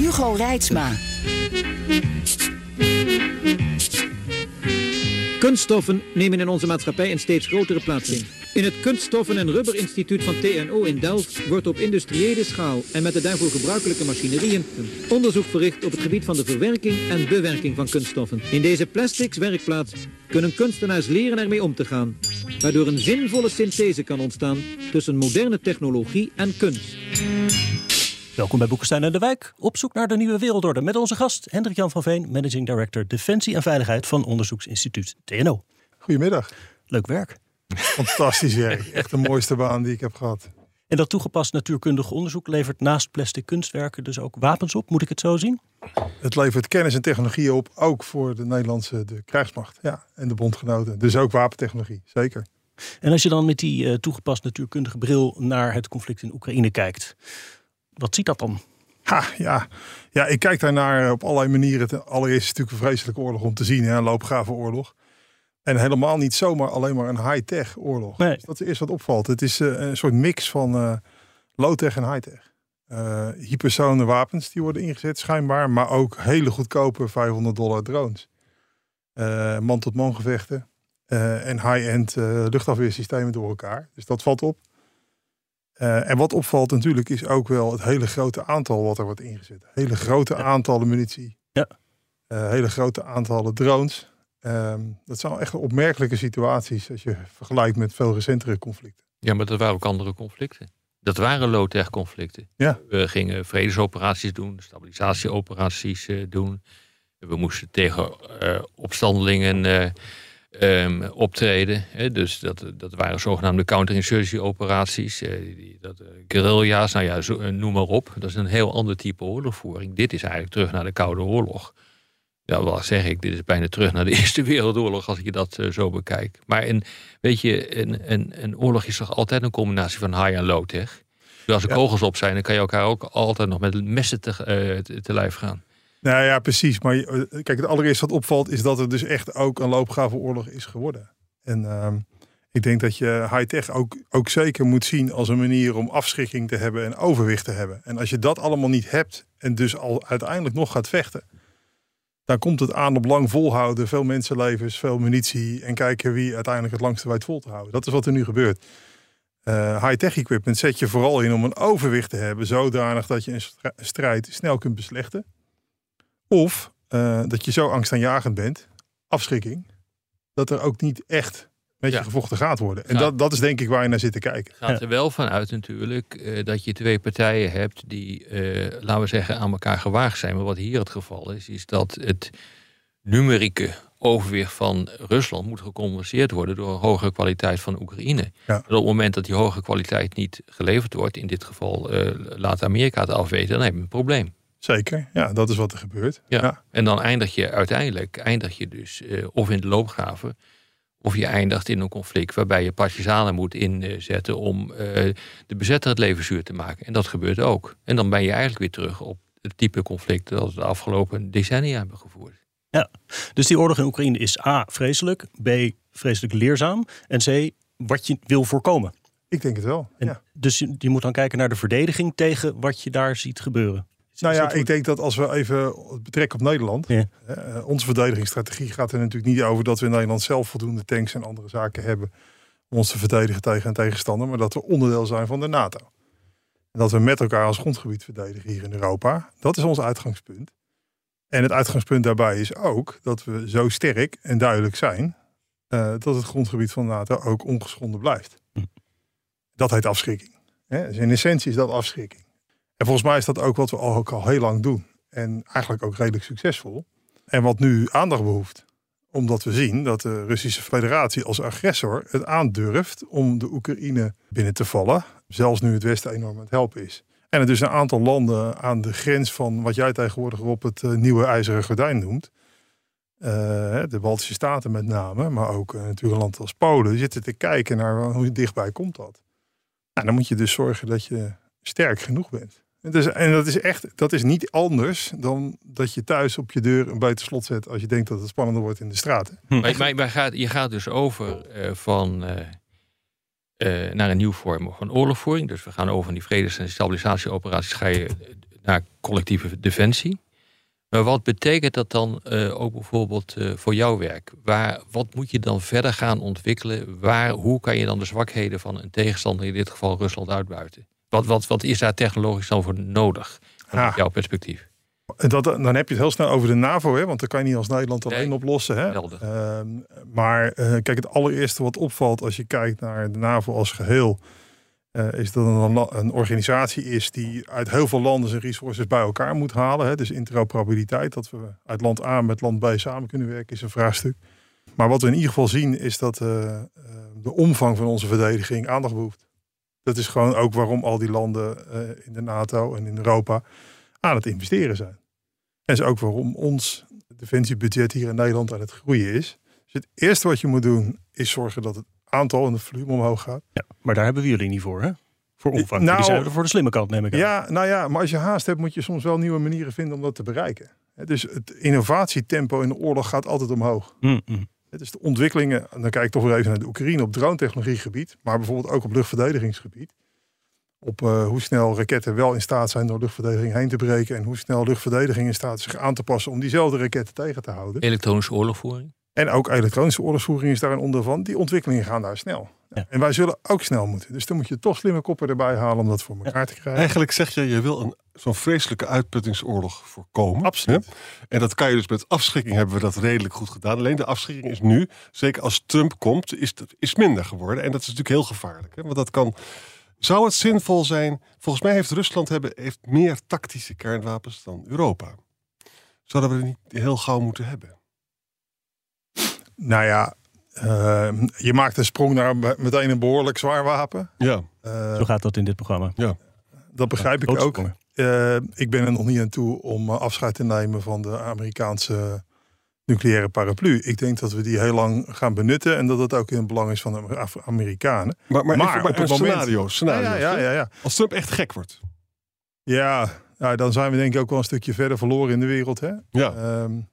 Hugo Reitsma. Kunststoffen nemen in onze maatschappij een steeds grotere plaats in. In het Kunststoffen- en Rubberinstituut van TNO in Delft wordt op industriële schaal en met de daarvoor gebruikelijke machinerieën onderzoek verricht op het gebied van de verwerking en bewerking van kunststoffen. In deze plastics werkplaats kunnen kunstenaars leren ermee om te gaan, waardoor een zinvolle synthese kan ontstaan tussen moderne technologie en kunst. Welkom bij Boekenstein en de Wijk, op zoek naar de nieuwe wereldorde met onze gast Hendrik-Jan van Veen, Managing Director Defensie en Veiligheid van onderzoeksinstituut TNO. Goedemiddag. Leuk werk. Fantastisch werk. Echt de mooiste baan die ik heb gehad. En dat toegepast natuurkundig onderzoek levert naast plastic kunstwerken dus ook wapens op, moet ik het zo zien? Het levert kennis en technologie op, ook voor de Nederlandse de krijgsmacht ja, en de bondgenoten. Dus ook wapentechnologie, zeker. En als je dan met die uh, toegepast natuurkundige bril naar het conflict in Oekraïne kijkt, wat ziet dat dan? Ha, ja. ja, ik kijk daarnaar op allerlei manieren. Allereerst is het natuurlijk een vreselijke oorlog om te zien, hè, een loopgravenoorlog. En helemaal niet zomaar alleen maar een high-tech oorlog. Nee. Dus dat is eerst wat opvalt. Het is uh, een soort mix van uh, low-tech en high-tech. Uh, hypersone wapens die worden ingezet schijnbaar. Maar ook hele goedkope 500 dollar drones. Man-tot-man gevechten. en high-end luchtafweersystemen door elkaar. Dus dat valt op. en wat opvalt natuurlijk is ook wel het hele grote aantal wat er wordt ingezet. Hele grote Ja. aantallen munitie. Ja. hele grote aantallen drones. Um, dat zijn echt opmerkelijke situaties als je vergelijkt met veel recentere conflicten. Ja, maar dat waren ook andere conflicten. Dat waren low-tech conflicten. Ja. We gingen vredesoperaties doen, stabilisatieoperaties uh, doen. We moesten tegen uh, opstandelingen uh, um, optreden. Hè? Dus dat, dat waren zogenaamde counterinsurgency operaties. Die, dat, guerrilla's, nou ja, zo, noem maar op. Dat is een heel ander type oorlogvoering. Dit is eigenlijk terug naar de Koude Oorlog. Ja, wat zeg ik, dit is bijna terug naar de Eerste Wereldoorlog als je dat uh, zo bekijkt. Maar een, weet je, een, een, een oorlog is toch altijd een combinatie van high en low tech. Dus als er ja. kogels op zijn, dan kan je elkaar ook altijd nog met messen te, te, te lijf gaan. Nou ja, precies. Maar uh, kijk, het allereerste wat opvalt is dat het dus echt ook een loopgravenoorlog is geworden. En uh, ik denk dat je high-tech ook, ook zeker moet zien als een manier om afschrikking te hebben en overwicht te hebben. En als je dat allemaal niet hebt en dus al uiteindelijk nog gaat vechten dan komt het aan op lang volhouden, veel mensenlevens, veel munitie en kijken wie uiteindelijk het langste weet vol te houden. Dat is wat er nu gebeurt. Uh, high-tech equipment zet je vooral in om een overwicht te hebben, zodanig dat je een strijd snel kunt beslechten. Of uh, dat je zo angstaanjagend bent, afschrikking, dat er ook niet echt met je ja. gevochten gaat worden. En dat, dat is denk ik waar je naar zit te kijken. Het gaat er wel van uit natuurlijk uh, dat je twee partijen hebt die, uh, laten we zeggen, aan elkaar gewaagd zijn. Maar wat hier het geval is, is dat het numerieke overwicht van Rusland moet gecompenseerd worden door een hogere kwaliteit van Oekraïne. Ja. Op het moment dat die hogere kwaliteit niet geleverd wordt, in dit geval uh, laat Amerika het afweten, dan heb je een probleem. Zeker, ja, dat is wat er gebeurt. Ja. ja. En dan eindig je uiteindelijk, eindig je dus of in de loopgraven, of je eindigt in een conflict waarbij je partisanen moet inzetten om uh, de bezetter het leven zuur te maken. En dat gebeurt ook. En dan ben je eigenlijk weer terug op het type conflict dat we de afgelopen decennia hebben gevoerd. Ja, dus die oorlog in Oekraïne is A, vreselijk, B, vreselijk leerzaam en C, wat je wil voorkomen. Ik denk het wel, en ja. Dus je, je moet dan kijken naar de verdediging tegen wat je daar ziet gebeuren. Nou ja, ik denk dat als we even betrekken op Nederland. Ja. Uh, onze verdedigingsstrategie gaat er natuurlijk niet over dat we in Nederland zelf voldoende tanks en andere zaken hebben. om ons te verdedigen tegen een tegenstander. maar dat we onderdeel zijn van de NATO. En dat we met elkaar als grondgebied verdedigen hier in Europa. Dat is ons uitgangspunt. En het uitgangspunt daarbij is ook dat we zo sterk en duidelijk zijn. Uh, dat het grondgebied van de NATO ook ongeschonden blijft. Hm. Dat heet afschrikking. Hè? Dus in essentie is dat afschrikking. En volgens mij is dat ook wat we ook al heel lang doen. En eigenlijk ook redelijk succesvol. En wat nu aandacht behoeft. Omdat we zien dat de Russische federatie als agressor het aandurft om de Oekraïne binnen te vallen. Zelfs nu het Westen enorm aan het helpen is. En er dus een aantal landen aan de grens van wat jij tegenwoordig op het eh, nieuwe ijzeren gordijn noemt. Eh, de Baltische Staten met name, maar ook uh, natuurlijk een land als Polen. Zitten te kijken naar hoe dichtbij komt dat. Nou, dan moet je dus zorgen dat je sterk genoeg bent. Dus, en dat is echt, dat is niet anders dan dat je thuis op je deur een buiten slot zet als je denkt dat het spannender wordt in de straten. Hm. Maar, maar, gaat, je gaat dus over van naar een nieuw vorm van oorlogvoering. Dus we gaan over van die vredes- en stabilisatieoperaties ga je naar collectieve defensie. Maar wat betekent dat dan uh, ook bijvoorbeeld uh, voor jouw werk? Waar, wat moet je dan verder gaan ontwikkelen? Waar, hoe kan je dan de zwakheden van een tegenstander, in dit geval Rusland, uitbuiten? Wat, wat, wat is daar technologisch dan voor nodig, vanuit jouw perspectief? Dat, dan heb je het heel snel over de NAVO, hè? want dat kan je niet als Nederland alleen nee, oplossen. Hè? Uh, maar uh, kijk, het allereerste wat opvalt als je kijkt naar de NAVO als geheel, uh, is dat het een, een, organisatie is die uit heel veel landen zijn resources bij elkaar moet halen. Hè? Dus interoperabiliteit, dat we uit land A met land B samen kunnen werken, is een vraagstuk. Maar wat we in ieder geval zien, is dat de omvang van onze verdediging aandacht behoeft. Dat is gewoon ook waarom al die landen in de NATO en in Europa aan het investeren zijn. En is ook waarom ons defensiebudget hier in Nederland aan het groeien is. Dus het eerste wat je moet doen is zorgen dat het aantal en de volume omhoog gaat. Ja, maar daar hebben we jullie niet voor, hè? Voor omvang. Nou, Die zijn er voor de slimme kant, neem ik aan. Ja, nou ja, maar als je haast hebt, moet je soms wel nieuwe manieren vinden om dat te bereiken. Dus het innovatietempo in de oorlog gaat altijd omhoog. Mm -hmm. Dus de ontwikkelingen, dan kijk ik toch weer even naar de Oekraïne op drone-technologiegebied, maar bijvoorbeeld ook op luchtverdedigingsgebied op uh, hoe snel raketten wel in staat zijn door luchtverdediging heen te breken. En hoe snel luchtverdediging in staat is zich aan te passen om diezelfde raketten tegen te houden. Elektronische oorlogvoering. En ook elektronische oorlogsvoering is daar een onder van. Die ontwikkelingen gaan daar snel. Ja. En wij zullen ook snel moeten. Dus dan moet je toch slimme koppen erbij halen om dat voor elkaar te krijgen. Eigenlijk zeg je, je wil een, zo'n vreselijke uitputtingsoorlog voorkomen. Absoluut. En dat kan je dus met afschrikking hebben we dat redelijk goed gedaan. Alleen de afschrikking is nu, zeker als Trump komt, is, is minder geworden. En dat is natuurlijk heel gevaarlijk. Hè? Want dat kan zou het zinvol zijn? Volgens mij heeft Rusland hebben, heeft meer tactische kernwapens dan Europa. Zouden we het niet heel gauw moeten hebben? Nou ja, uh, je maakt een sprong naar meteen een behoorlijk zwaar wapen. Ja. Uh, Zo gaat dat in dit programma. Ja. Dat begrijp ja, ik ook. Uh, ik ben er nog niet aan toe om afscheid te nemen van de Amerikaanse nucleaire paraplu. Ik denk dat we die heel lang gaan benutten en dat dat ook in het belang is van de Amerikanen. Maar, maar, maar op het scenario, scenario ja, ja, ja, ja, Als Trump echt gek wordt. Ja, ja, dan zijn we denk ik ook wel een stukje verder verloren in de wereld. Hè? Ja. Um,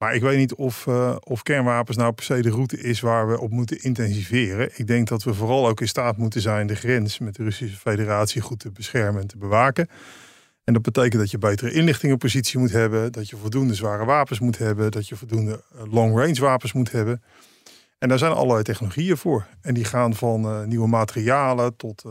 maar ik weet niet of, uh, of kernwapens nou per se de route is waar we op moeten intensiveren. Ik denk dat we vooral ook in staat moeten zijn de grens met de Russische Federatie goed te beschermen en te bewaken. En dat betekent dat je betere inlichtingenpositie moet hebben, dat je voldoende zware wapens moet hebben, dat je voldoende eh, long-range wapens moet hebben. En daar zijn allerlei technologieën voor. En die gaan van uh, nieuwe materialen tot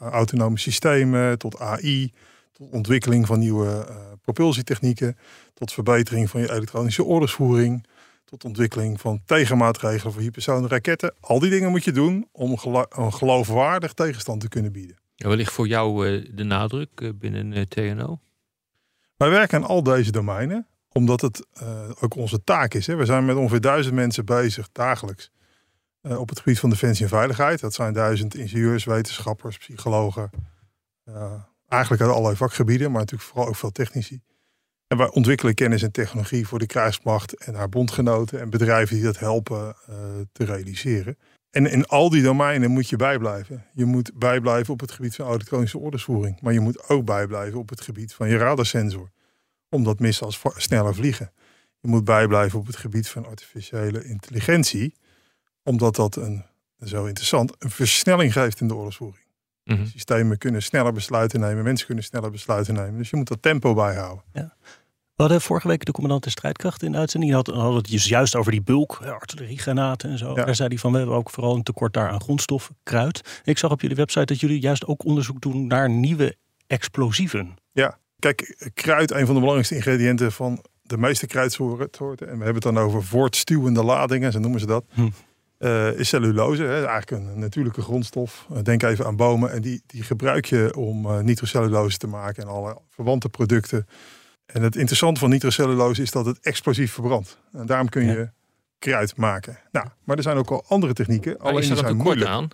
autonome systemen, tot AI, tot ontwikkeling van nieuwe propulsietechnieken, tot verbetering van je elektronische oorlogsvoering, tot ontwikkeling van tegenmaatregelen voor hypersonische raketten. Al die dingen moet je doen om een geloofwaardig tegenstand te kunnen bieden. Ja, wat ligt voor jou uh, de nadruk uh, binnen uh, TNO? Wij werken aan al deze domeinen, omdat het ook onze taak is. Hè. We zijn met ongeveer duizend mensen bezig dagelijks op het gebied van defensie en veiligheid. Dat zijn duizend ingenieurs, wetenschappers, psychologen. Eigenlijk uit allerlei vakgebieden, maar natuurlijk vooral ook veel technici. En wij ontwikkelen kennis en technologie voor de krijgsmacht en haar bondgenoten en bedrijven die dat helpen te realiseren. En in al die domeinen moet je bijblijven. Je moet bijblijven op het gebied van elektronische ordesvoering. Maar je moet ook bijblijven op het gebied van je radarsensor. Omdat missiles sneller vliegen. Je moet bijblijven op het gebied van artificiële intelligentie. Omdat dat een, zo interessant, een versnelling geeft in de oorlogsvoering. Mm Systemen kunnen sneller besluiten nemen. Mensen kunnen sneller besluiten nemen. Dus je moet dat tempo bijhouden. Ja. We hadden vorige week de commandant de strijdkrachten in de uitzending. Die had, had het dus juist over die bulk, artilleriegranaten en zo. Daar zei hij van, we hebben ook vooral een tekort daar aan grondstoffen, kruid. Ik zag op jullie website dat jullie juist ook onderzoek doen naar nieuwe explosieven. Ja, kijk, kruid, een van de belangrijkste ingrediënten van de meeste kruidsoorten. En we hebben het dan over voortstuwende ladingen, zo noemen ze dat. Hm. Uh, is cellulose, hè, eigenlijk een natuurlijke grondstof. Uh, denk even aan bomen. En die, die gebruik je om uh, nitrocellulose te maken en alle verwante producten. En het interessante van nitrocellulose is dat het explosief verbrandt. En daarom kun je kruid maken. Nou, maar er zijn ook al andere technieken. Maar Alleen is er een tekort moeilijk. aan?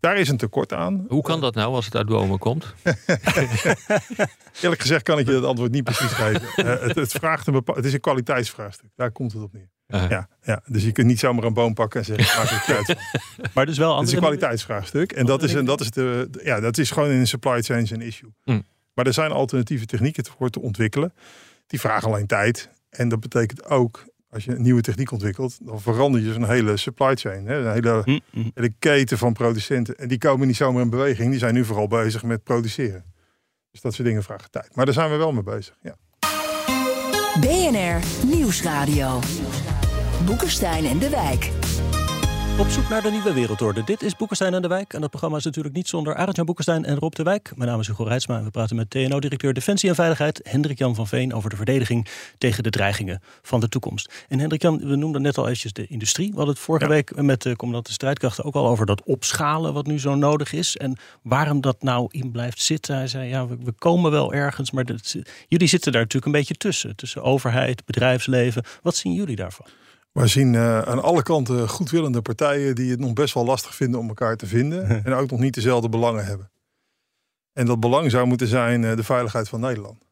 Daar is een tekort aan. Hoe kan dat nou als het uit bomen komt? Eerlijk gezegd kan ik je dat antwoord niet precies geven. Eh, het, het, vraagt een bepa- het is een kwaliteitsvraagstuk. Daar komt het op neer. Uh, Ja, ja. Dus je kunt niet zomaar een boom pakken en zeggen, ik maak kruid van. Maar dus wel Het is een kwaliteitsvraagstuk. En dat is, en dat is, de, de- ja, dat is gewoon in een supply chain een issue. Mm. Maar er zijn alternatieve technieken voor te ontwikkelen. Die vragen alleen tijd. En dat betekent ook, als je een nieuwe techniek ontwikkelt, dan verander je zo'n hele supply chain. Hè? Een hele, Hm, hm. hele keten van producenten. En die komen niet zomaar in beweging. Die zijn nu vooral bezig met produceren. Dus dat soort dingen vragen tijd. Maar daar zijn we wel mee bezig. Ja. BNR Nieuwsradio. Boekenstein en de Wijk. Op zoek naar de nieuwe wereldorde. Dit is Boekenstein en de Wijk. En dat programma is natuurlijk niet zonder Arend-Jan Boekenstein en Rob de Wijk. Mijn naam is Hugo Reitsma en we praten met TNO-directeur Defensie en Veiligheid... Hendrik-Jan van Veen over de verdediging tegen de dreigingen van de toekomst. En Hendrik-Jan, we noemden net al eventjes de industrie. We hadden het vorige Ja. week met de commandant de strijdkrachten ook al over dat opschalen... wat nu zo nodig is en waarom dat nou in blijft zitten. Hij zei, ja, we, we komen wel ergens, maar dat, jullie zitten daar natuurlijk een beetje tussen. Tussen overheid, bedrijfsleven. Wat zien jullie daarvan? We zien eh, aan alle kanten goedwillende partijen die het nog best wel lastig vinden om elkaar te vinden. en ook nog niet dezelfde belangen hebben. En dat belang zou moeten zijn eh, de veiligheid van Nederland.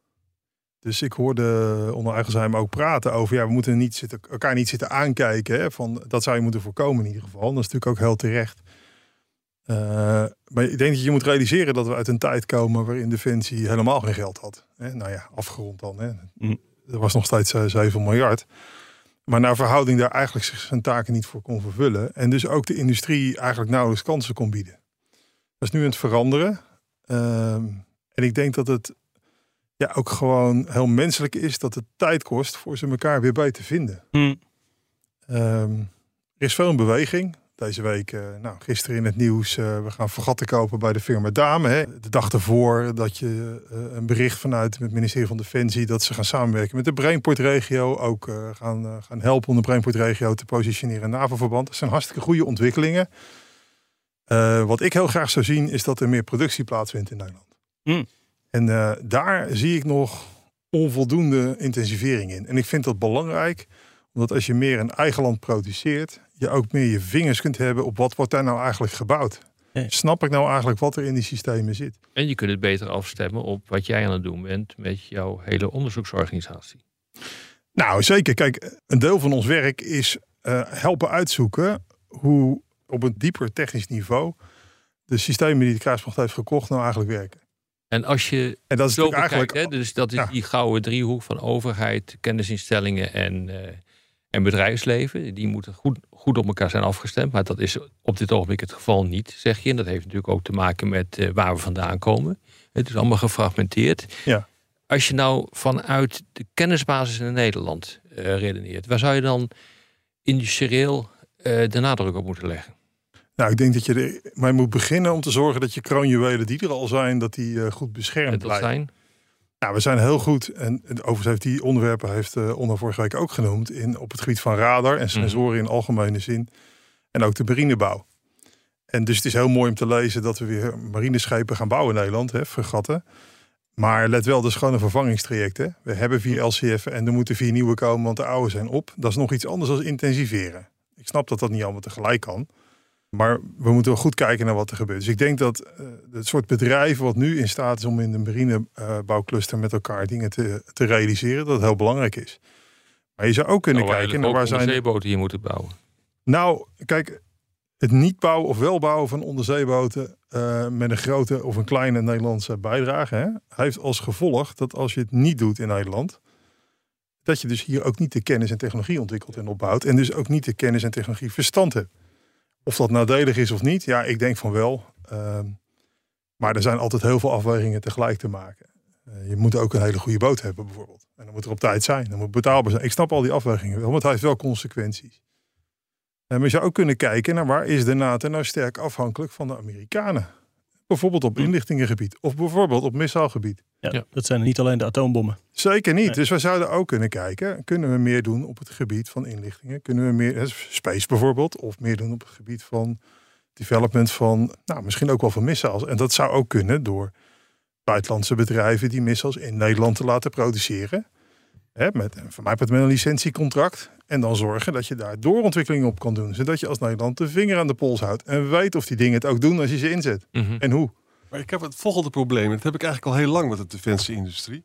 Dus ik hoorde onder eigen geheim ook praten over, ja, we moeten niet zitten, elkaar niet zitten aankijken. Hè, van, dat zou je moeten voorkomen in ieder geval. En dat is natuurlijk ook heel terecht. Eh, maar ik denk dat je moet realiseren dat we uit een tijd komen waarin Defensie helemaal geen geld had. Hè? Nou ja, afgerond dan. Hè? Mm. Er was nog steeds eh, 7 miljard. Maar naar verhouding daar eigenlijk zich zijn taken niet voor kon vervullen. En dus ook de industrie eigenlijk nauwelijks kansen kon bieden. Dat is nu aan het veranderen. Ehm, en ik denk dat het ja, ook gewoon heel menselijk is dat het tijd kost voor ze elkaar weer bij te vinden. Hm. Ehm, er is veel in beweging. Deze week, eh, nou, gisteren in het nieuws, eh, we gaan vergatten kopen bij de firma Dame. Hè. De dag ervoor dat je eh, een bericht vanuit het ministerie van Defensie dat ze gaan samenwerken met de Brainport-regio. Ook gaan, gaan helpen om de Brainport-regio te positioneren in NAVO-verband. Dat zijn hartstikke goede ontwikkelingen. Wat ik heel graag zou zien, is dat er meer productie plaatsvindt in Nederland. Mm. En daar zie ik nog onvoldoende intensivering in. En ik vind dat belangrijk, omdat als je meer in eigen land produceert, je ook meer je vingers kunt hebben op wat wordt daar nou eigenlijk gebouwd. Ja. Snap ik nou eigenlijk wat er in die systemen zit? En je kunt het beter afstemmen op wat jij aan het doen bent met jouw hele onderzoeksorganisatie. Nou, zeker. Kijk, een deel van ons werk is eh, helpen uitzoeken hoe op een dieper technisch niveau de systemen die de kruismacht heeft gekocht nou eigenlijk werken. En als je En dat is zo bekijkt, eigenlijk hè, dus dat is Ja. die gouden driehoek van overheid, kennisinstellingen en, eh, en bedrijfsleven. Die moeten goed, goed op elkaar zijn afgestemd. Maar dat is op dit ogenblik het geval niet, zeg je. En dat heeft natuurlijk ook te maken met eh, waar we vandaan komen. Het is allemaal gefragmenteerd. Ja. Als je nou vanuit de kennisbasis in Nederland eh, redeneert, waar zou je dan industrieel eh, de nadruk op moeten leggen? Nou, ik denk dat je er maar moet beginnen om te zorgen dat je kroonjuwelen die er al zijn, dat die goed beschermd dat blijven. zijn Nou, we zijn heel goed. En, en overigens heeft die onderwerpen heeft uh, Onno vorige week ook genoemd. In, op het gebied van radar en sensoren in algemene zin. En ook de marinebouw. En dus het is heel mooi om te lezen dat we weer marineschepen gaan bouwen in Nederland. Hè, fregatten. Maar let wel, dat is gewoon een vervangingstraject. Hè. We hebben vier LCF en er moeten vier nieuwe komen, want de oude zijn op. Dat is nog iets anders dan intensiveren. Ik snap dat dat niet allemaal tegelijk kan. Maar we moeten wel goed kijken naar wat er gebeurt. Dus ik denk dat uh, het soort bedrijven wat nu in staat is om in de marinebouwcluster met elkaar dingen te, te realiseren, dat heel belangrijk is. Maar je zou ook kunnen oh, kijken naar waar zijn. zeeboten hier moeten bouwen. Nou, kijk, het niet bouwen of wel bouwen van onderzeeboten uh, met een grote of een kleine Nederlandse bijdrage, hè, heeft als gevolg dat als je het niet doet in Nederland, dat je dus hier ook niet de kennis en technologie ontwikkelt en opbouwt. En dus ook niet de kennis en technologie verstand hebt. Of dat nadelig is of niet, ja, ik denk van wel. Uh, maar er zijn altijd heel veel afwegingen tegelijk te maken. Uh, je moet ook een hele goede boot hebben, bijvoorbeeld. En dan moet er op tijd zijn, dan moet betaalbaar zijn. Ik snap al die afwegingen wel, maar het heeft wel consequenties. En maar je zou ook kunnen kijken naar waar is de NATO nou sterk afhankelijk van de Amerikanen. Bijvoorbeeld op inlichtingengebied of bijvoorbeeld op missilegebied. Ja, ja, dat zijn niet alleen de atoombommen. Zeker niet. Nee. Dus we zouden ook kunnen kijken, kunnen we meer doen op het gebied van inlichtingen? Kunnen we meer, space bijvoorbeeld, of meer doen op het gebied van development van, nou misschien ook wel van missiles. En dat zou ook kunnen door buitenlandse bedrijven die missiles in Nederland te laten produceren. Hè, met, van mij met een licentiecontract. En dan zorgen dat je daar doorontwikkeling op kan doen. Zodat je als Nederland de vinger aan de pols houdt. En weet of die dingen het ook doen als je ze inzet. Mhm. En hoe. Maar ik heb het volgende probleem. Dat heb ik eigenlijk al heel lang met de defensie-industrie.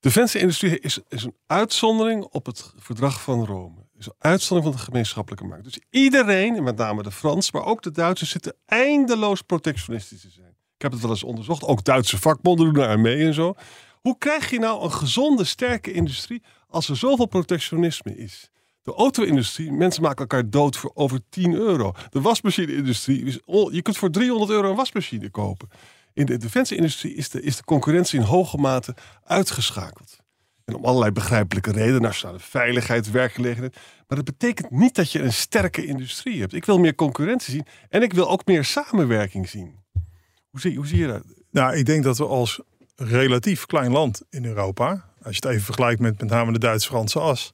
Defensie-industrie is, is een uitzondering op het verdrag van Rome. Is een uitzondering van de gemeenschappelijke markt. Dus iedereen, en met name de Frans, maar ook de Duitsers, zitten eindeloos protectionistisch te zijn. Ik heb het wel eens onderzocht. Ook Duitse vakbonden doen daar mee en zo. Hoe krijg je nou een gezonde, sterke industrie als er zoveel protectionisme is? De auto-industrie, mensen maken elkaar dood voor over 10 euro. De wasmachine-industrie, je kunt voor 300 euro een wasmachine kopen. In de defensie-industrie is de, is de concurrentie in hoge mate uitgeschakeld. En om allerlei begrijpelijke redenen, nationale veiligheid, werkgelegenheid. Maar dat betekent niet dat je een sterke industrie hebt. Ik wil meer concurrentie zien en ik wil ook meer samenwerking zien. Hoe zie, hoe zie je dat? Nou, ik denk dat we als relatief klein land in Europa, als je het even vergelijkt met met name de Duits-Franse as,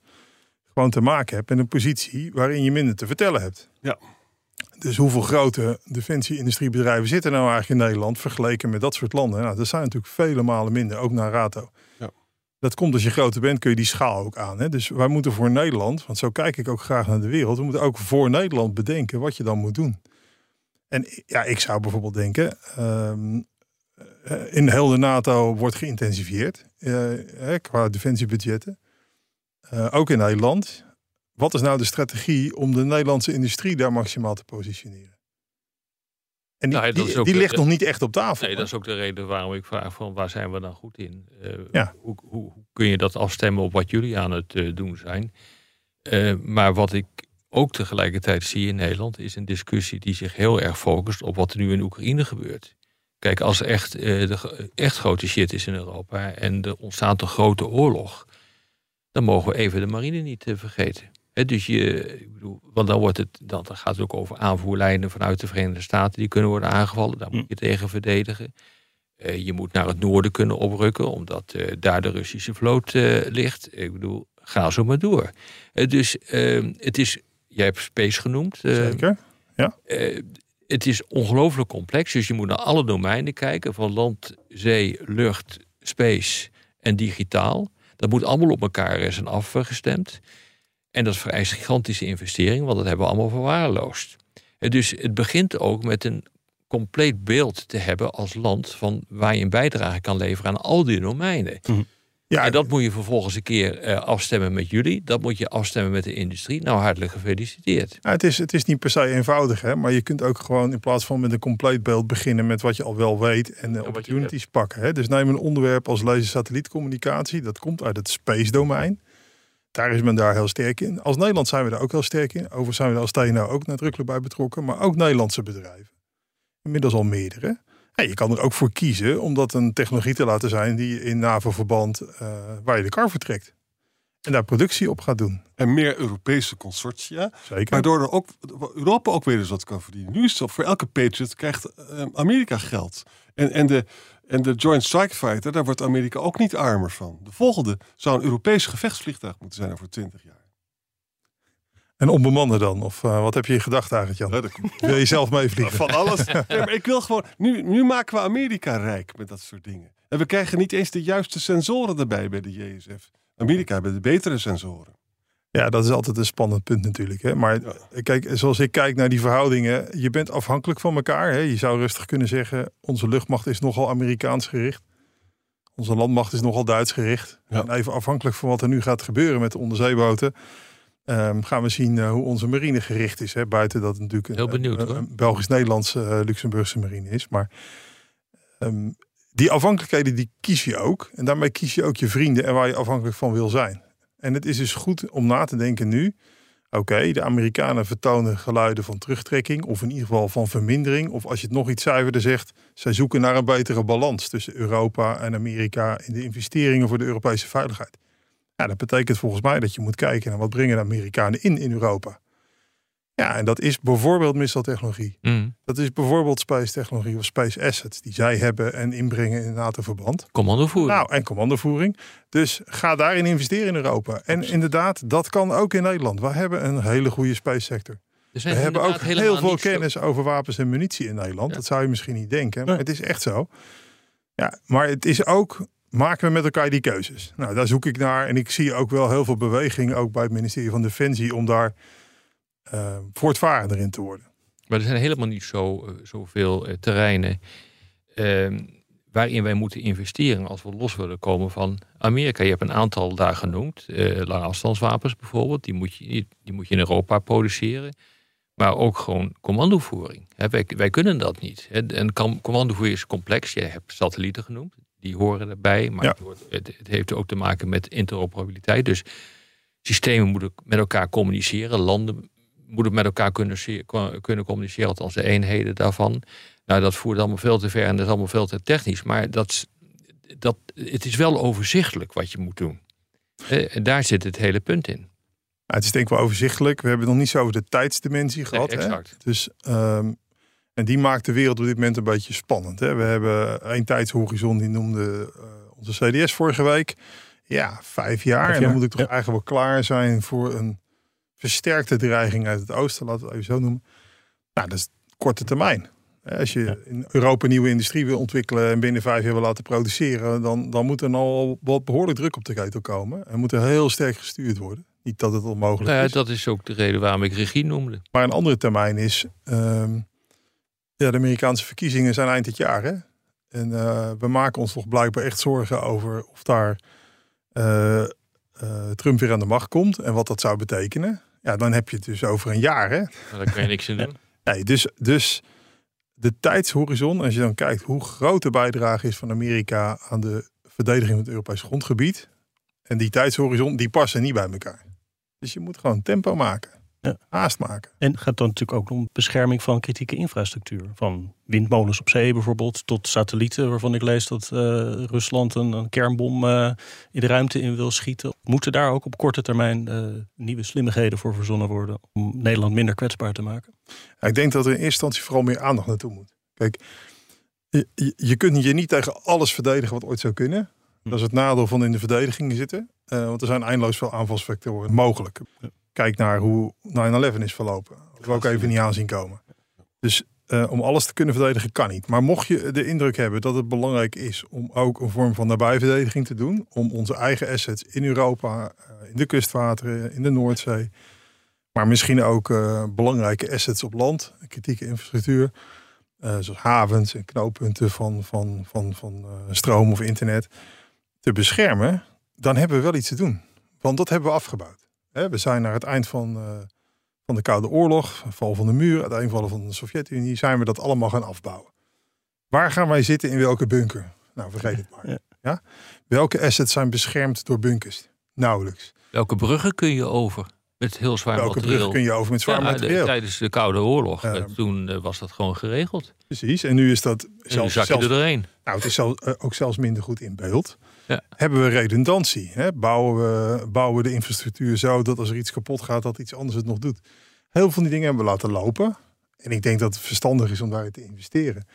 gewoon te maken hebt met een positie waarin je minder te vertellen hebt. Ja. Dus hoeveel grote defensie-industriebedrijven zitten nou eigenlijk in Nederland vergeleken met dat soort landen? Nou, dat zijn natuurlijk vele malen minder, ook naar Rato. Ja. Dat komt als je groter bent, kun je die schaal ook aan. Hè? Dus wij moeten voor Nederland, want zo kijk ik ook graag naar de wereld, we moeten ook voor Nederland bedenken wat je dan moet doen. En ja, ik zou bijvoorbeeld denken, ehm, eh, in heel de NATO wordt geïntensivieerd eh, qua defensiebudgetten. Eh, ook in Nederland. Wat is nou de strategie om de Nederlandse industrie daar maximaal te positioneren? En die, Nou die, ook die de- ligt nog niet echt op tafel. Nee, dat is ook de reden waarom ik vraag van waar zijn we dan goed in? Eh, Ja. hoe, hoe, hoe kun je dat afstemmen op wat jullie aan het eh, doen zijn? Eh, maar wat ik ook tegelijkertijd zie in Nederland is een discussie die zich heel erg focust op wat er nu in Oekraïne gebeurt. Kijk, als er echt, de, echt grote shit is in Europa en er ontstaat een grote oorlog, dan mogen we even de marine niet vergeten. Dus je, ik bedoel, want dan, wordt het, dan, dan gaat het ook over aanvoerlijnen vanuit de Verenigde Staten die kunnen worden aangevallen. Daar moet je tegen verdedigen. Eh, je moet naar het noorden kunnen oprukken, omdat eh, daar de Russische vloot eh, ligt. Ik bedoel, ga zo maar door. Dus eh, het is, jij hebt space genoemd. eh, Zeker. eh, het is ongelooflijk complex. Dus je moet naar alle domeinen kijken: van land, zee, lucht, space en digitaal. Dat moet allemaal op elkaar zijn afgestemd. En dat vereist gigantische investeringen, want dat hebben we allemaal verwaarloosd. En dus het begint ook met een compleet beeld te hebben als land van waar je een bijdrage kan leveren aan al die domeinen. Ja, En dat moet je vervolgens een keer eh, afstemmen met jullie. Dat moet je afstemmen met de industrie. Nou, hartelijk gefeliciteerd. Ja, het, is, het is niet per se eenvoudig, hè? maar je kunt ook gewoon in plaats van met een compleet beeld beginnen met wat je al wel weet en de opportunities pakken. Hè? Dus neem een onderwerp als laser-satellietcommunicatie, dat komt uit het space domein. Daar is men daar heel sterk in. Als Nederland zijn we daar ook heel sterk in. Overigens zijn we daar als TNO ook nadrukkelijk bij betrokken, maar ook Nederlandse bedrijven. Inmiddels al meerdere. Ja, je kan er ook voor kiezen om dat een technologie te laten zijn die in NAVO-verband, eh, waar je de kar vertrekt. En daar productie op gaat doen. En meer Europese consortia. Zeker. Waardoor er ook, Europa ook weer eens wat kan verdienen. Nu is het voor elke Patriot krijgt eh, Amerika geld. En, en, de, en de Joint Strike Fighter, daar wordt Amerika ook niet armer van. De volgende zou een Europees gevechtsvliegtuig moeten zijn over 20 jaar. En onbemannen dan? Of eh, wat heb je in gedachten eigenlijk, Jan? Ja, dat komt Wil je zelf meevliegen? van alles. Maar ik wil gewoon, nu, nu maken we Amerika rijk met dat soort dingen. En we krijgen niet eens de juiste sensoren erbij bij de JSF. Amerika hebben de betere sensoren. Ja, dat is altijd een spannend punt natuurlijk. Hè? Maar kijk, zoals ik kijk naar die verhoudingen, je bent afhankelijk van elkaar. Hè? Je zou rustig kunnen zeggen, onze luchtmacht is nogal Amerikaans gericht. Onze landmacht is nogal Duits gericht. Ja. En even afhankelijk van wat er nu gaat gebeuren met de onderzeeboten, ehm, gaan we zien eh, hoe onze marine gericht is. Hè? Buiten dat het natuurlijk een, Heel benieuwd, een- hoor. een Belgisch-Nederlandse, eh, Luxemburgse marine is. Maar ehm, die afhankelijkheden die kies je ook. En daarmee kies je ook je vrienden en waar je afhankelijk van wil zijn. En het is dus goed om na te denken nu. Oké, de Amerikanen vertonen geluiden van terugtrekking, of in ieder geval van vermindering. Of als je het nog iets zuiverder zegt, zij zoeken naar een betere balans tussen Europa en Amerika in de investeringen voor de Europese veiligheid. Ja, dat betekent volgens mij dat je moet kijken naar wat brengen de Amerikanen in in Europa. Ja, en dat is bijvoorbeeld misseltechnologie. Mm. Dat is bijvoorbeeld space technologie of space assets die zij hebben en inbrengen in NATO-verband. Commandovoering. Nou, en commandovoering. Dus ga daarin investeren in Europa. En inderdaad, dat kan ook in Nederland. We hebben een hele goede space sector. Er We hebben ook heel veel zo- kennis over wapens en munitie in Nederland. Ja. Dat zou je misschien niet denken, maar het is echt zo. Ja, maar het is ook maken we met elkaar die keuzes? Nou, daar zoek ik naar. En ik zie ook wel heel veel beweging, ook bij het ministerie van Defensie, om daar uh, voortvarender in te worden. Maar er zijn helemaal niet zo, uh, zoveel uh, terreinen ehm, waarin wij moeten investeren als we los willen komen van Amerika. Je hebt een aantal daar genoemd. lange afstandswapens bijvoorbeeld, die moet, je, die moet je in Europa produceren. Maar ook gewoon commandovoering. wij, wij, kunnen dat niet. En commandovoering is complex. Je hebt satellieten genoemd die horen erbij. Maar het, het, het, heeft ook te maken met interoperabiliteit. Dus systemen moeten met elkaar communiceren. Landen moeten met elkaar kunnen, kunnen communiceren, althans de eenheden daarvan. Nou, dat voert allemaal veel te ver en dat is allemaal veel te technisch. Maar dat, dat, het is wel overzichtelijk wat je moet doen. En daar zit het hele punt in. het is denk ik wel overzichtelijk. We hebben het nog niet zo over de tijdsdimensie gehad. Nee, exact. Hè? Dus um, en die maakt de wereld op dit moment een beetje spannend. Hè? We hebben één tijdshorizon, die noemde uh, onze CDS vorige week. Ja, vijf jaar. En dan moet ik toch eigenlijk wel klaar zijn voor een versterkte dreiging uit het oosten, laten we het even zo noemen. Nou, dat is korte termijn. Als je in Europa nieuwe industrie wil ontwikkelen en binnen vijf jaar wil laten produceren, dan, dan moet er al wat behoorlijk druk op de ketel komen. En moet er heel sterk gestuurd worden. Niet dat het onmogelijk nou ja, is. Dat is ook de reden waarom ik regie noemde. Maar een andere termijn is, ehm, ja, de Amerikaanse verkiezingen zijn eind dit jaar. Hè? En uh, we maken ons toch blijkbaar echt zorgen over of daar uh, uh, Trump weer aan de macht komt en wat dat zou betekenen. Ja, dan heb je het dus over een jaar. Hè? Daar kan je niks in doen. nee, dus, dus de tijdshorizon, als je dan kijkt hoe groot de bijdrage is van Amerika aan de verdediging van het Europese grondgebied. En die tijdshorizon, die passen niet bij elkaar. Dus je moet gewoon tempo maken ja. haast maken. En gaat dan natuurlijk ook om bescherming van kritieke infrastructuur. Van windmolens op zee bijvoorbeeld, tot satellieten waarvan ik lees dat uh, Rusland een, een kernbom uh, in de ruimte in wil schieten. Moeten daar ook op korte termijn uh, nieuwe slimmigheden voor verzonnen worden om Nederland minder kwetsbaar te maken? Ja, ik denk dat er in eerste instantie vooral meer aandacht naartoe moet. Kijk, je, je kunt je niet tegen alles verdedigen wat ooit zou kunnen. Dat is het nadeel van in de verdediging zitten. want er zijn eindeloos veel aanvalsvectoren mogelijk. Ja kijk naar hoe 9-11 is verlopen. Dat we ook even niet aanzien komen. Dus uh, om alles te kunnen verdedigen kan niet. Maar mocht je de indruk hebben dat het belangrijk is om ook een vorm van nabijverdediging te doen, om onze eigen assets in Europa, uh, in de kustwateren, in de Noordzee, maar misschien ook uh, belangrijke assets op land, kritieke infrastructuur, zoals havens en knooppunten van, van, van, van stroom of internet, te beschermen, dan hebben we wel iets te doen. Want dat hebben we afgebouwd we zijn naar het eind van, uh, van de Koude Oorlog, val van de muur, het eindvallen van de Sovjet-Unie, zijn we dat allemaal gaan afbouwen. Waar gaan wij zitten in welke bunker? Nou, vergeet het maar. Ja. Welke assets zijn beschermd door bunkers? Nauwelijks. Welke bruggen kun je over? Met heel zwaar Welke materieel. bruggen kun je over met zwaar materieel? tijdens de Koude Oorlog, uh, toen uh, was dat gewoon geregeld. Precies, en nu is dat zelfs, zak je zelfs, er doorheen. Nou, het is zelfs, ook zelfs minder goed in beeld. Ja. Hebben we redundantie? Hè? Bouwen, we, bouwen we de infrastructuur zo dat als er iets kapot gaat, dat iets anders het nog doet? Heel veel van die dingen hebben we laten lopen. En ik denk dat het verstandig is om daar te investeren.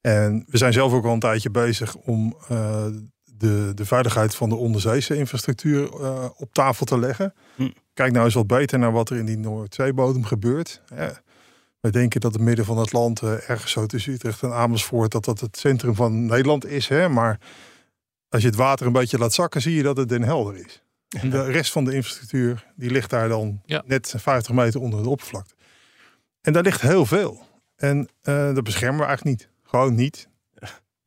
En we zijn zelf ook al een tijdje bezig om uh, de, de veiligheid van de onderzeese infrastructuur uh, op tafel te leggen. Hm. Kijk nou eens wat beter naar wat er in die Noordzeebodem gebeurt. Ja. Wij denken dat het midden van het land, uh, ergens zo tussen Utrecht en Amersfoort, dat dat het centrum van Nederland is. Hè? Maar als je het water een beetje laat zakken, zie je dat het Den Helder is. En de rest van de infrastructuur, die ligt daar dan net 50 meter onder de oppervlakte. En daar ligt heel veel. En uh, dat beschermen we eigenlijk niet. Gewoon niet.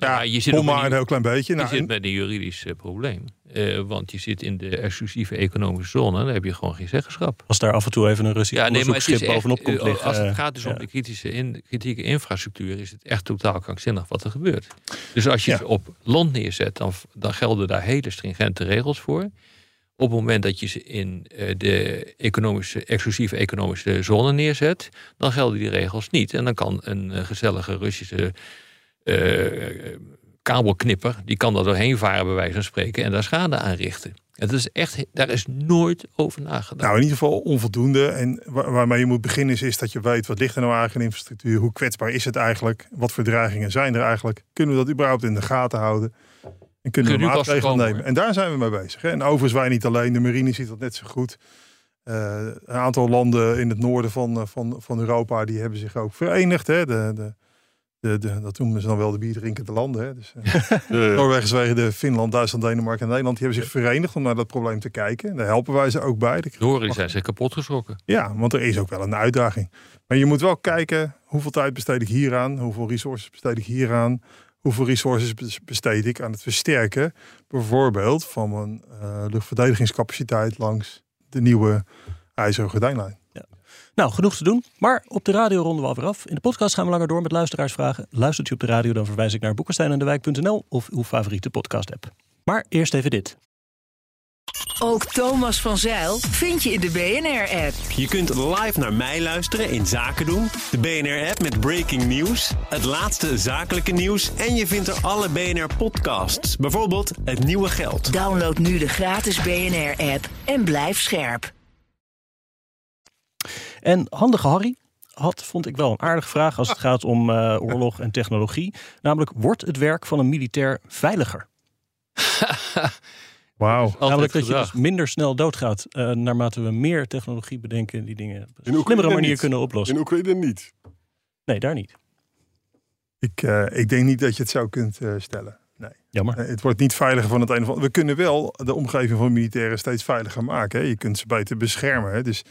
Ja, je zit maar een heel klein beetje. Je nou, zit met een juridisch uh, probleem. Uh, want je zit in de exclusieve economische zone. Dan heb je gewoon geen zeggenschap. Als daar af en toe even een Russisch ja, nee, maar schip bovenop komt liggen. Als het gaat dus om de kritische in, kritieke infrastructuur... is het echt totaal krankzinnig wat er gebeurt. Dus als je het op land neerzet... Dan, dan gelden daar hele stringente regels voor. Op het moment dat je ze in uh, de economische, exclusieve economische zone neerzet... dan gelden die regels niet. En dan kan een gezellige Russische uh, kabelknipper, die kan er doorheen varen, bij wijze van spreken, en daar schade aan richten. Het is echt, daar is nooit over nagedacht. Nou, in ieder geval onvoldoende. En waarmee je moet beginnen is, is dat je weet wat ligt er nou eigenlijk in infrastructuur, hoe kwetsbaar is het eigenlijk, wat voor dreigingen zijn er eigenlijk, kunnen we dat überhaupt in de gaten houden en kunnen we maatregelen nemen. En daar zijn we mee bezig. Hè? En overigens wij niet alleen, de marine ziet dat net zo goed. Uh, een aantal landen in het noorden van, van, van Europa die hebben zich ook verenigd. Hè? De, de, de, de, dat noemen ze dan wel de bierdrinkende landen. Hè? Dus, eh. Noorwegen, Zweden, Finland, Duitsland, Denemarken en Nederland. Die hebben zich verenigd om naar dat probleem te kijken. Daar helpen wij ze ook bij. De- Noren zijn ze kapot geschrokken. Ja, want er is ook wel een uitdaging. Maar je moet wel kijken, hoeveel tijd besteed ik hieraan? Hoeveel resources besteed ik hieraan? Hoeveel resources bes- besteed ik aan het versterken? Bijvoorbeeld van mijn eh, luchtverdedigingscapaciteit langs de nieuwe IJzeren Gordijnlijn. Nou, genoeg te doen. Maar op de radio ronden we alweer af. In de podcast gaan we langer door met luisteraarsvragen. Luistert u op de radio, dan verwijs ik naar boekensteinendewijk.nl of uw favoriete podcast-app. Maar eerst even dit. Ook Thomas van Zeil vind je in de BNR-app. Je kunt live naar mij luisteren in Zaken doen, de BNR-app met breaking news, het laatste zakelijke nieuws en je vindt er alle BNR-podcasts, bijvoorbeeld Het Nieuwe Geld. Download nu de gratis BNR-app en blijf scherp. En handige Harry had, vond ik wel een aardige vraag als het gaat om eh, oorlog en technologie. Namelijk, wordt het werk van een militair veiliger? Wauw. Namelijk dat je dus minder snel doodgaat eh, naarmate we meer technologie bedenken die dingen op een slimmere manier niet. kunnen oplossen. In Oekraïne niet. Nee, daar niet. Ik, eh, ik denk niet dat je het zo kunt eh, stellen. Nee. Jammer. Het wordt niet veiliger van het een of ander. We kunnen wel de omgeving van militairen steeds veiliger maken. Hè. Je kunt ze beter beschermen. Hè. Dus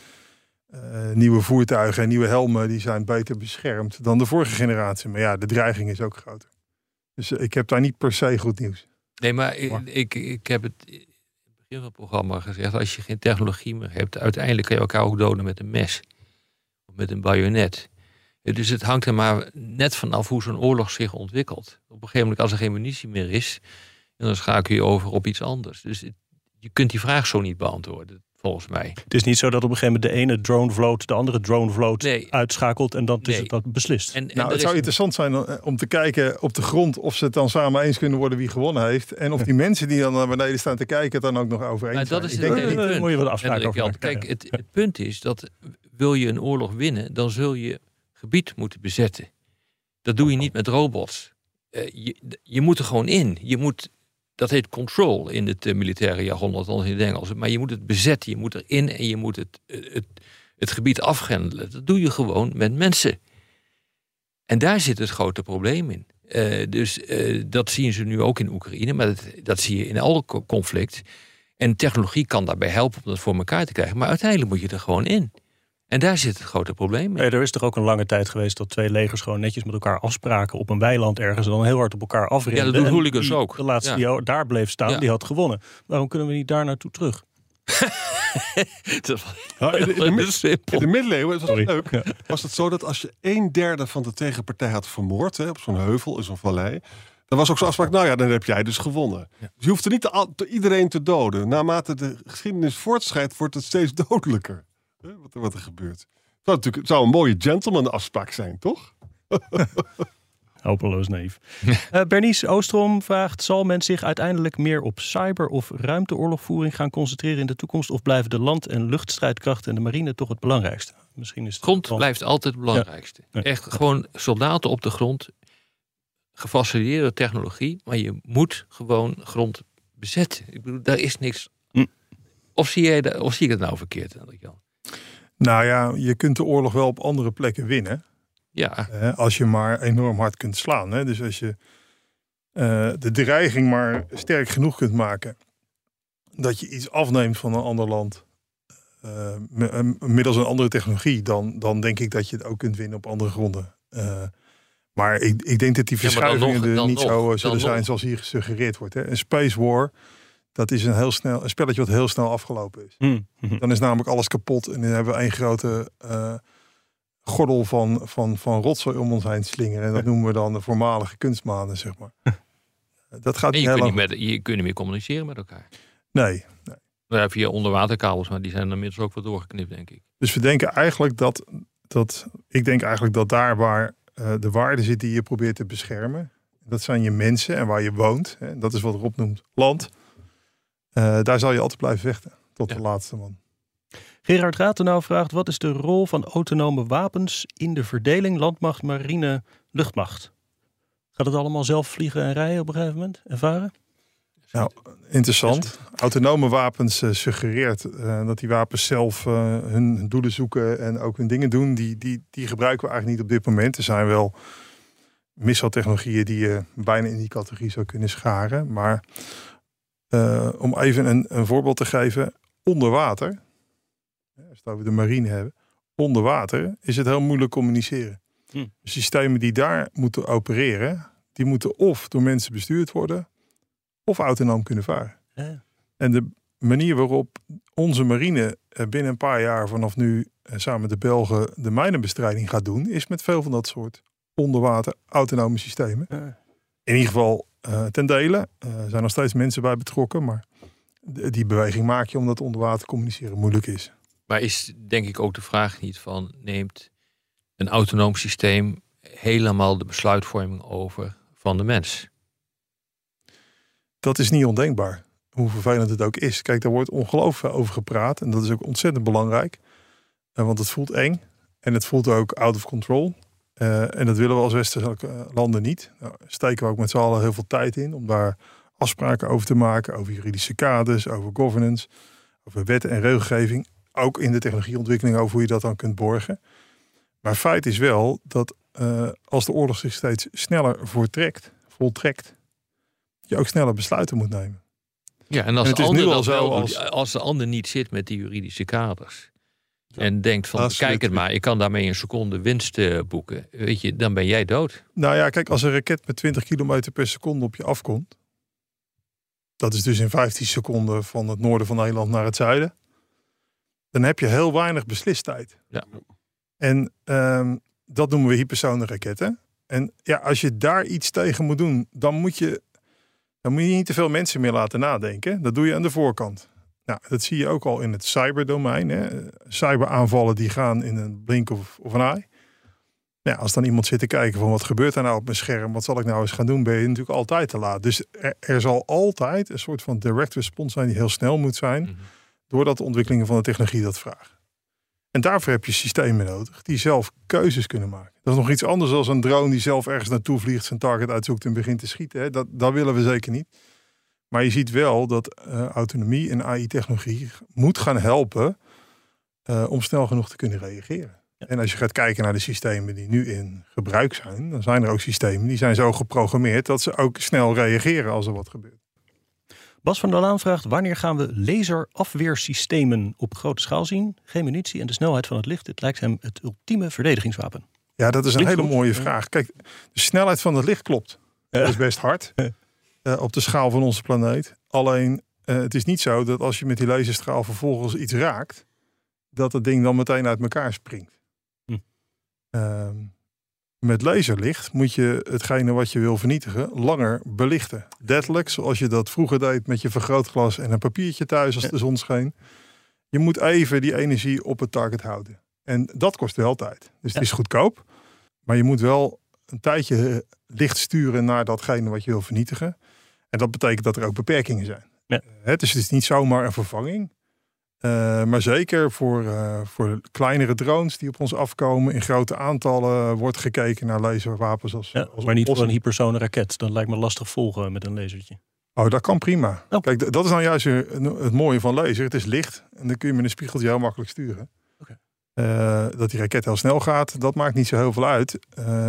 eh, nieuwe voertuigen en nieuwe helmen die zijn beter beschermd dan de vorige generatie. Maar ja, de dreiging is ook groter. Dus eh, ik heb daar niet per se goed nieuws. Nee, maar ik, ik, ik heb het in het begin van het programma gezegd. Als je geen technologie meer hebt, uiteindelijk kan je elkaar ook doden met een mes. Of met een bajonet. Eh, Dus het hangt er maar net vanaf hoe zo'n oorlog zich ontwikkelt. Op een gegeven moment, als er geen munitie meer is, dan schakel je over op iets anders. Dus het- je kunt die vraag zo niet beantwoorden, volgens mij. Het is niet zo dat op een gegeven moment de ene drone vloot de andere drone vloot Nee. uitschakelt en dan is het dat beslist. En, en Nou, het zou interessant zijn eh, om te kijken op de grond of ze het dan samen eens kunnen worden wie gewonnen heeft. En of die mensen die dan naar beneden staan te kijken het dan ook nog over eens Nou, dat zijn. is Ik het denk. Eh, punt. moet je wat afspraken over maken. Kijk, het, het punt is dat wil je een oorlog winnen, dan zul je gebied moeten bezetten. Dat doe je niet met robots. Eh, je, je moet er gewoon in. Je moet, dat heet control in het eh, militaire jargon, althans in het Engels. Maar je moet het bezetten, je moet erin en je moet het, eh, het, het gebied afgrendelen. Dat doe je gewoon met mensen. En daar zit het grote probleem in. Eh, dus dat zien ze nu ook in Oekraïne, maar dat, dat zie je in elk co- conflict. En technologie kan daarbij helpen om dat voor elkaar te krijgen. Maar uiteindelijk moet je er gewoon in. En daar zit het grote probleem in. Nee, er is toch ook een lange tijd geweest dat twee legers gewoon netjes met elkaar afspraken op een weiland ergens en dan heel hard op elkaar afrenden. Ja, dat doen hooligans die- ook. De laatste Ja. die daar bleef staan, Ja. die had gewonnen. Waarom kunnen we niet daar naartoe terug? Dat in, de, in de is mid- simpel. in de middeleeuwen, was Sorry. leuk, was het zo dat als je een derde van de tegenpartij had vermoord, hè, op zo'n heuvel, in zo'n vallei, dan was ook zo'n afspraak, nou ja, dan heb jij dus gewonnen. Dus je hoeft er niet te iedereen te doden. Naarmate de geschiedenis voortschrijdt, wordt het steeds dodelijker. Hè, wat, er, wat er gebeurt. Het zou, natuurlijk, het zou een mooie gentleman afspraak zijn, toch? Hopeloos naïef. Eh Bernice Oostrom vraagt: zal men zich uiteindelijk meer op cyber- of ruimteoorlogvoering gaan concentreren in de toekomst? Of blijven de land- en luchtstrijdkrachten en de marine toch het belangrijkste? Misschien is het Grond wel- blijft altijd het belangrijkste. Ja. Echt gewoon soldaten op de grond. Gefaciliteerde technologie. Maar je moet gewoon grond bezetten. Ik bedoel, daar is niks. Hm. Of, zie jij dat, of zie ik het nou verkeerd, Jan? Nou ja, je kunt de oorlog wel op andere plekken winnen. Ja, als je maar enorm hard kunt slaan. Hè? Dus als je eh, de dreiging maar sterk genoeg kunt maken. Dat je iets afneemt van een ander land. eh, middels een andere technologie. Dan, dan denk ik dat je het ook kunt winnen op andere gronden. Eh, maar ik, ik denk dat die Ja, verschuivingen nog- er niet nog, zo zullen zijn nog. zoals hier gesuggereerd wordt. Hè? Een space war, dat is een, heel snel, een spelletje wat heel snel afgelopen is. Hm, hm. Dan is namelijk alles kapot en dan hebben we één grote eh, gordel van, van, van rotzooi om ons heen slingeren. En dat noemen we dan de voormalige kunstmanen, zeg maar. Dat gaat en je kunt, niet met, je kunt niet meer communiceren met elkaar. Nee. Nou ja, via onderwaterkabels, maar die zijn inmiddels ook wel doorgeknipt, denk ik. Dus we denken eigenlijk dat, dat ik denk eigenlijk dat daar waar eh, de waarde zit die je probeert te beschermen, dat zijn je mensen en waar je woont. Hè, dat is wat Rob noemt land. Eh, daar zal je altijd blijven vechten. Tot de laatste man. Gerard Ratenau vraagt: wat is de rol van autonome wapens in de verdeling landmacht, marine, luchtmacht? Gaat het allemaal zelf vliegen en rijden op een gegeven moment? Ervaren? Nou, interessant. Autonome wapens eh, suggereert eh, dat die wapens zelf eh, hun doelen zoeken en ook hun dingen doen. Die, die, die gebruiken we eigenlijk niet op dit moment. Er zijn wel misseltechnologieën die je bijna in die categorie zou kunnen scharen. Maar uh, om even een, een voorbeeld te geven, onder water, als we de marine hebben, onder water is het heel moeilijk communiceren. Hm. Systemen die daar moeten opereren, die moeten of door mensen bestuurd worden, of autonoom kunnen varen. Ja. En de manier waarop onze marine eh, binnen een paar jaar vanaf nu eh, samen met de Belgen de mijnenbestrijding gaat doen, is met veel van dat soort onderwater autonome systemen. In ieder geval uh, ten dele. Er zijn nog steeds mensen bij betrokken, maar die beweging maak je omdat onder water communiceren moeilijk is. Maar is denk ik ook de vraag niet van neemt een autonoom systeem helemaal de besluitvorming over van de mens? Dat is niet ondenkbaar hoe vervelend het ook is. Kijk, daar wordt ongelooflijk over gepraat. En dat is ook ontzettend belangrijk. Uh, want het voelt eng. En het voelt ook out of control. Uh, en dat willen we als westerse eh, landen niet. Nou, steken we ook met z'n allen heel veel tijd in om daar afspraken over te maken. Over juridische kaders, over governance, over wet en regelgeving. Ook in de technologieontwikkeling over hoe je dat dan kunt borgen. Maar feit is wel dat uh, als de oorlog zich steeds sneller voortrekt, voltrekt, je ook sneller besluiten moet nemen. Ja, en als, de, ander zo als... als de ander niet zit met die juridische kaders. En denkt van, kijk het maar, ik kan daarmee een seconde winst uh, boeken. Weet je, dan ben jij dood. Nou ja, kijk, als een raket met 20 kilometer per seconde op je afkomt. Dat is dus in 15 seconden van het noorden van Nederland naar het zuiden. Dan heb je heel weinig beslistijd. Ja. En um, dat noemen we hypersonenraketten. En ja, als je daar iets tegen moet doen, dan moet je dan moet je niet te veel mensen meer laten nadenken. Dat doe je aan de voorkant. Nou, dat zie je ook al in het cyberdomein. Hè. Cyberaanvallen die gaan in een blink of, of een eye. Ja, als dan iemand zit te kijken van wat gebeurt er nou op mijn scherm, wat zal ik nou eens gaan doen, ben je natuurlijk altijd te laat. Dus er, zal altijd een soort van direct response zijn die heel snel moet zijn, mhm. doordat de ontwikkelingen van de technologie dat vragen. En daarvoor heb je systemen nodig die zelf keuzes kunnen maken. Dat is nog iets anders dan een drone die zelf ergens naartoe vliegt, zijn target uitzoekt en begint te schieten. Hè. Dat, dat willen we zeker niet. Maar je ziet wel dat uh, autonomie en AI-technologie moet gaan helpen uh, om snel genoeg te kunnen reageren. En als je gaat kijken naar de systemen die nu in gebruik zijn, dan zijn er ook systemen die zijn zo geprogrammeerd dat ze ook snel reageren als er wat gebeurt. Bas van der Laan vraagt: wanneer gaan we laserafweersystemen op grote schaal zien? Geen munitie en de snelheid van het licht. Het lijkt hem het ultieme verdedigingswapen. Ja, dat is een hele mooie vraag. Kijk, de snelheid van het licht klopt. Dat is best hard uh, op de schaal van onze planeet. Alleen, uh, het is niet zo dat als je met die laserstraal vervolgens iets raakt, dat het ding dan meteen uit elkaar springt. Hm. Uh, met laserlicht moet je hetgene wat je wil vernietigen langer belichten. Deadlijk, zoals je dat vroeger deed met je vergrootglas en een papiertje thuis als de zon scheen. Je moet even die energie op het target houden. En dat kost wel tijd. Dus het is goedkoop. Maar je moet wel een tijdje licht sturen naar datgene wat je wil vernietigen. En dat betekent dat er ook beperkingen zijn. Ja. dus het is niet zomaar een vervanging. Uh, maar zeker voor, uh, voor kleinere drones die op ons afkomen in grote aantallen wordt gekeken naar laserwapens. Als, ja, als maar niet voor een hypersone raket. Dan lijkt me lastig volgen met een lasertje. Oh, dat kan prima. Oh. Kijk, dat is nou juist het mooie van laser. Het is licht en dan kun je met een spiegeltje heel makkelijk sturen. Okay. Uh, dat die raket heel snel gaat, dat maakt niet zo heel veel uit.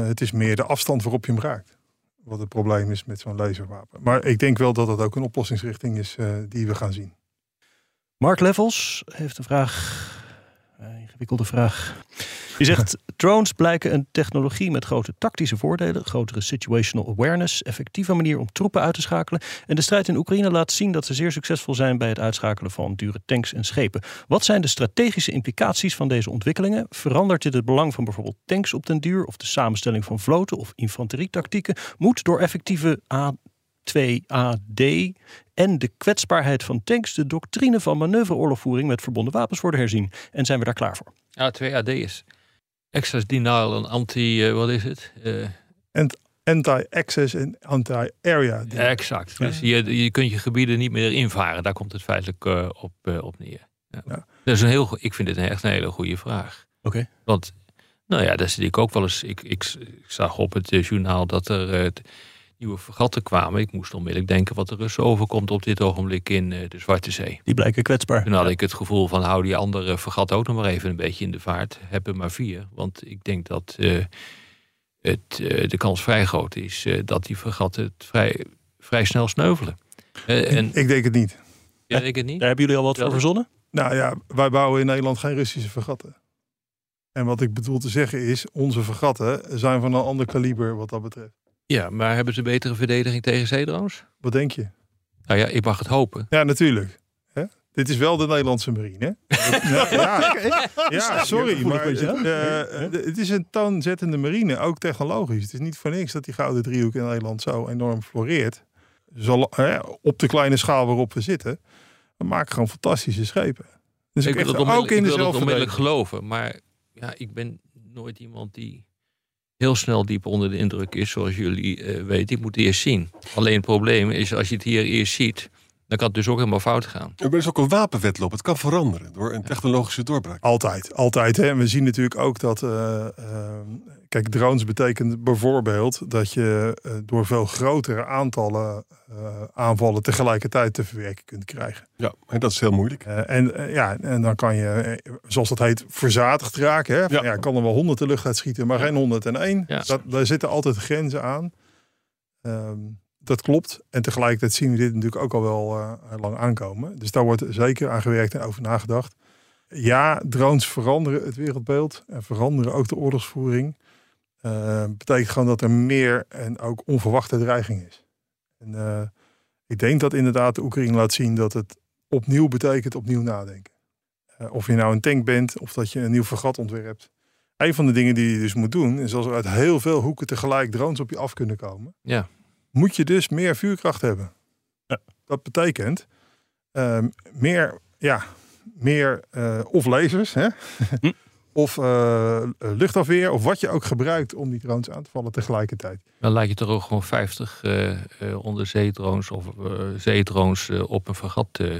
het is meer de afstand waarop je hem raakt. Wat het probleem is met zo'n laserwapen. Maar ik denk wel dat dat ook een oplossingsrichting is die we gaan zien. Mark Levels heeft een vraag. Een ingewikkelde vraag. Die zegt: Drones blijken een technologie met grote tactische voordelen, grotere situational awareness, effectieve manier om troepen uit te schakelen. En de strijd in Oekraïne laat zien dat ze zeer succesvol zijn bij het uitschakelen van dure tanks en schepen. Wat zijn de strategische implicaties van deze ontwikkelingen? Verandert dit het belang van bijvoorbeeld tanks op den duur of de samenstelling van vloten of infanterietactieken? Moet door effectieve 2AD en de kwetsbaarheid van tanks de doctrine van manoeuvreoorlogvoering met verbonden wapens worden herzien. En zijn we daar klaar voor? Ja, 2AD is access denial en anti, uh, wat is het? Uh, Anti-access en anti-area. exact. Dus je, je kunt je gebieden niet meer invaren. Daar komt het feitelijk uh, op, op neer. Ja. ja. Dat is een heel, ik vind het echt een hele goede vraag. Oké. Want, nou ja, daar zit ik ook wel eens. Ik, ik, ik zag op het journaal dat er nieuwe vergatten kwamen. Ik moest onmiddellijk denken wat de Russen overkomt op dit ogenblik in eh, de Zwarte Zee. Die blijken kwetsbaar. Toen had ik het gevoel van hou die andere vergat ook nog maar even een beetje in de vaart. Hebben maar vier. Want ik denk dat uh, het, eh, de kans vrij groot is eh, dat die fregatten het vrij, vrij snel sneuvelen. Eh, en, Ik denk het niet. ja, denk het niet. Daar hebben jullie al wat voor verzonnen? Nou ja, wij bouwen in Nederland geen Russische vergatten. En wat ik bedoel te zeggen is, onze vergatten zijn van een ander kaliber wat dat betreft. Ja, maar hebben ze betere verdediging tegen zeedrones? Wat denk je? Nou ja, ik mag het hopen. Ja, natuurlijk. Hè? Dit is wel de Nederlandse marine. Ja, ja, ja, sorry, maar beetje het, het is een toonzettende marine, ook technologisch. Het is niet voor niks dat die gouden driehoek in Nederland zo enorm floreert. Zal, hè, op de kleine schaal waarop we zitten, we maken gewoon fantastische schepen. Dus ik wil het onmiddellijk, ook in ik wil het onmiddellijk geloven. Maar ja, ik ben nooit iemand die heel snel diep onder de indruk is, zoals jullie eh, weten. Ik moet eerst zien. Alleen het probleem is, als je het hier eerst ziet, dan kan het dus ook helemaal fout gaan. Er is ook een wapenwetloop. Het kan veranderen door een technologische doorbraak. Altijd, altijd. Hè. En we zien natuurlijk ook dat. eh, eh, kijk, drones betekent bijvoorbeeld dat je eh, door veel grotere aantallen eh, aanvallen tegelijkertijd te verwerken kunt krijgen. Ja, en dat is heel moeilijk. Eh, en, ja, en dan kan je, zoals dat heet, verzadigd raken. Hè? Van, Ja. kan er wel honderd de lucht uit schieten, maar geen 101. Ja. Dat, daar zitten altijd grenzen aan. Ehm, dat klopt. En tegelijkertijd zien we dit natuurlijk ook al wel eh, lang aankomen. Dus daar wordt zeker aan gewerkt en over nagedacht. Ja, drones veranderen het wereldbeeld en veranderen ook de oorlogsvoering. Eh, betekent gewoon dat er meer en ook onverwachte dreiging is. En eh, ik denk dat inderdaad de Oekraïne laat zien dat het opnieuw betekent opnieuw nadenken. Of je nou een tank bent of dat je een nieuw vergat ontwerpt. Een van de dingen die je dus moet doen, is als er uit heel veel hoeken tegelijk drones op je af kunnen komen, Ja. Moet je dus meer vuurkracht hebben. Ja. Dat betekent ehm, meer, ja, meer eh, of lasers, hè? Hm. of eh, luchtafweer, of wat je ook gebruikt om die drones aan te vallen tegelijkertijd. Dan laat je toch ook gewoon 50 eh eh, onderzeedrones of eh, zeedrones op een eh,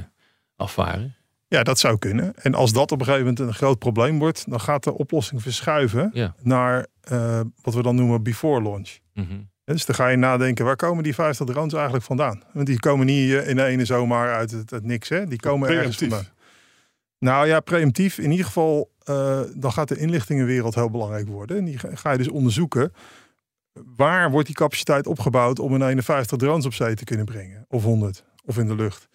afvaren. Ja, dat zou kunnen. En als dat op een gegeven moment een groot probleem wordt, dan gaat de oplossing verschuiven Ja. naar eh, wat we dan noemen before launch. Mhm. Dus dan ga je nadenken, waar komen die 50 drones eigenlijk vandaan? Want die komen niet eh, in de ene zomaar uit het, het niks, hè? Die komen ergens vandaan. Nou ja, preemptief. In ieder geval, eh, dan gaat de inlichtingenwereld heel belangrijk worden. En die ga je dus onderzoeken. Waar wordt die capaciteit opgebouwd om in 51 drones op zee te kunnen brengen? Of 100, of in de lucht?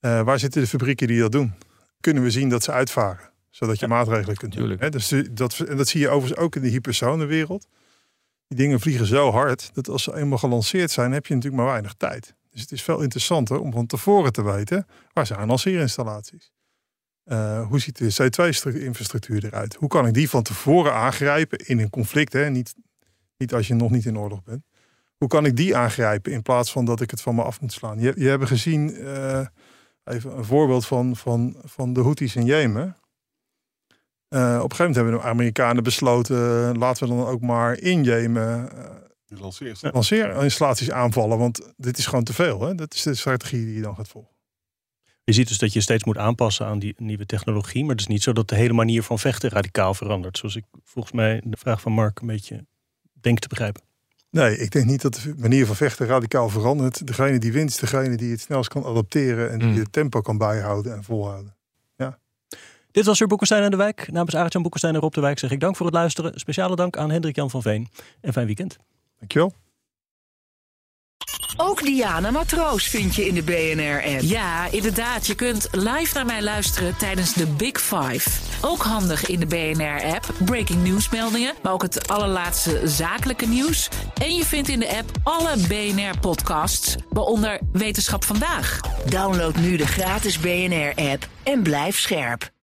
Eh, waar zitten de fabrieken die dat doen? Kunnen we zien dat ze uitvaren? Zodat je maatregelen kunt doen. Hè? Dus dat, en dat zie je overigens ook in de hypersonenwereld. Die dingen vliegen zo hard dat als ze eenmaal gelanceerd zijn, heb je natuurlijk maar weinig tijd. Dus het is veel interessanter om van tevoren te weten waar zijn lanceerinstallaties. Eh, hoe ziet de C2-infrastructuur eruit? Hoe kan ik die van tevoren aangrijpen in een conflict? Hè? Niet, niet als je nog niet in oorlog bent. Hoe kan ik die aangrijpen in plaats van dat ik het van me af moet slaan? Je, je hebt gezien, eh, even een voorbeeld van, van, van de Houthis in Jemen. Eh, op een gegeven moment hebben de Amerikanen besloten, laten we dan ook maar in Jemen eh, Die lanceert. lanceerinstallaties aanvallen. Want dit is gewoon te veel. Hè? Dat is de strategie die je dan gaat volgen. Je ziet dus dat je steeds moet aanpassen aan die nieuwe technologie. Maar het is niet zo dat de hele manier van vechten radicaal verandert. Zoals ik volgens mij de vraag van Mark een beetje denk te begrijpen. Nee, ik denk niet dat de manier van vechten radicaal verandert. Degene die wint is degene die het snelst kan adapteren en die Mm. het tempo kan bijhouden en volhouden. Dit was weer Boekenstein en de Wijk. Namens Arend-Jan Boekenstein en Rob de Wijk zeg ik dank voor het luisteren. Speciale dank aan Hendrik-Jan van Veen. En fijn weekend. Dankjewel. Ook Diana Matroos vind je in de BNR-app. Ja, inderdaad. Je kunt live naar mij luisteren tijdens de Big Five. Ook handig in de BNR-app. Breaking nieuwsmeldingen, maar ook het allerlaatste zakelijke nieuws. En je vindt in de app alle BNR-podcasts, waaronder Wetenschap Vandaag. Download nu de gratis BNR-app en blijf scherp.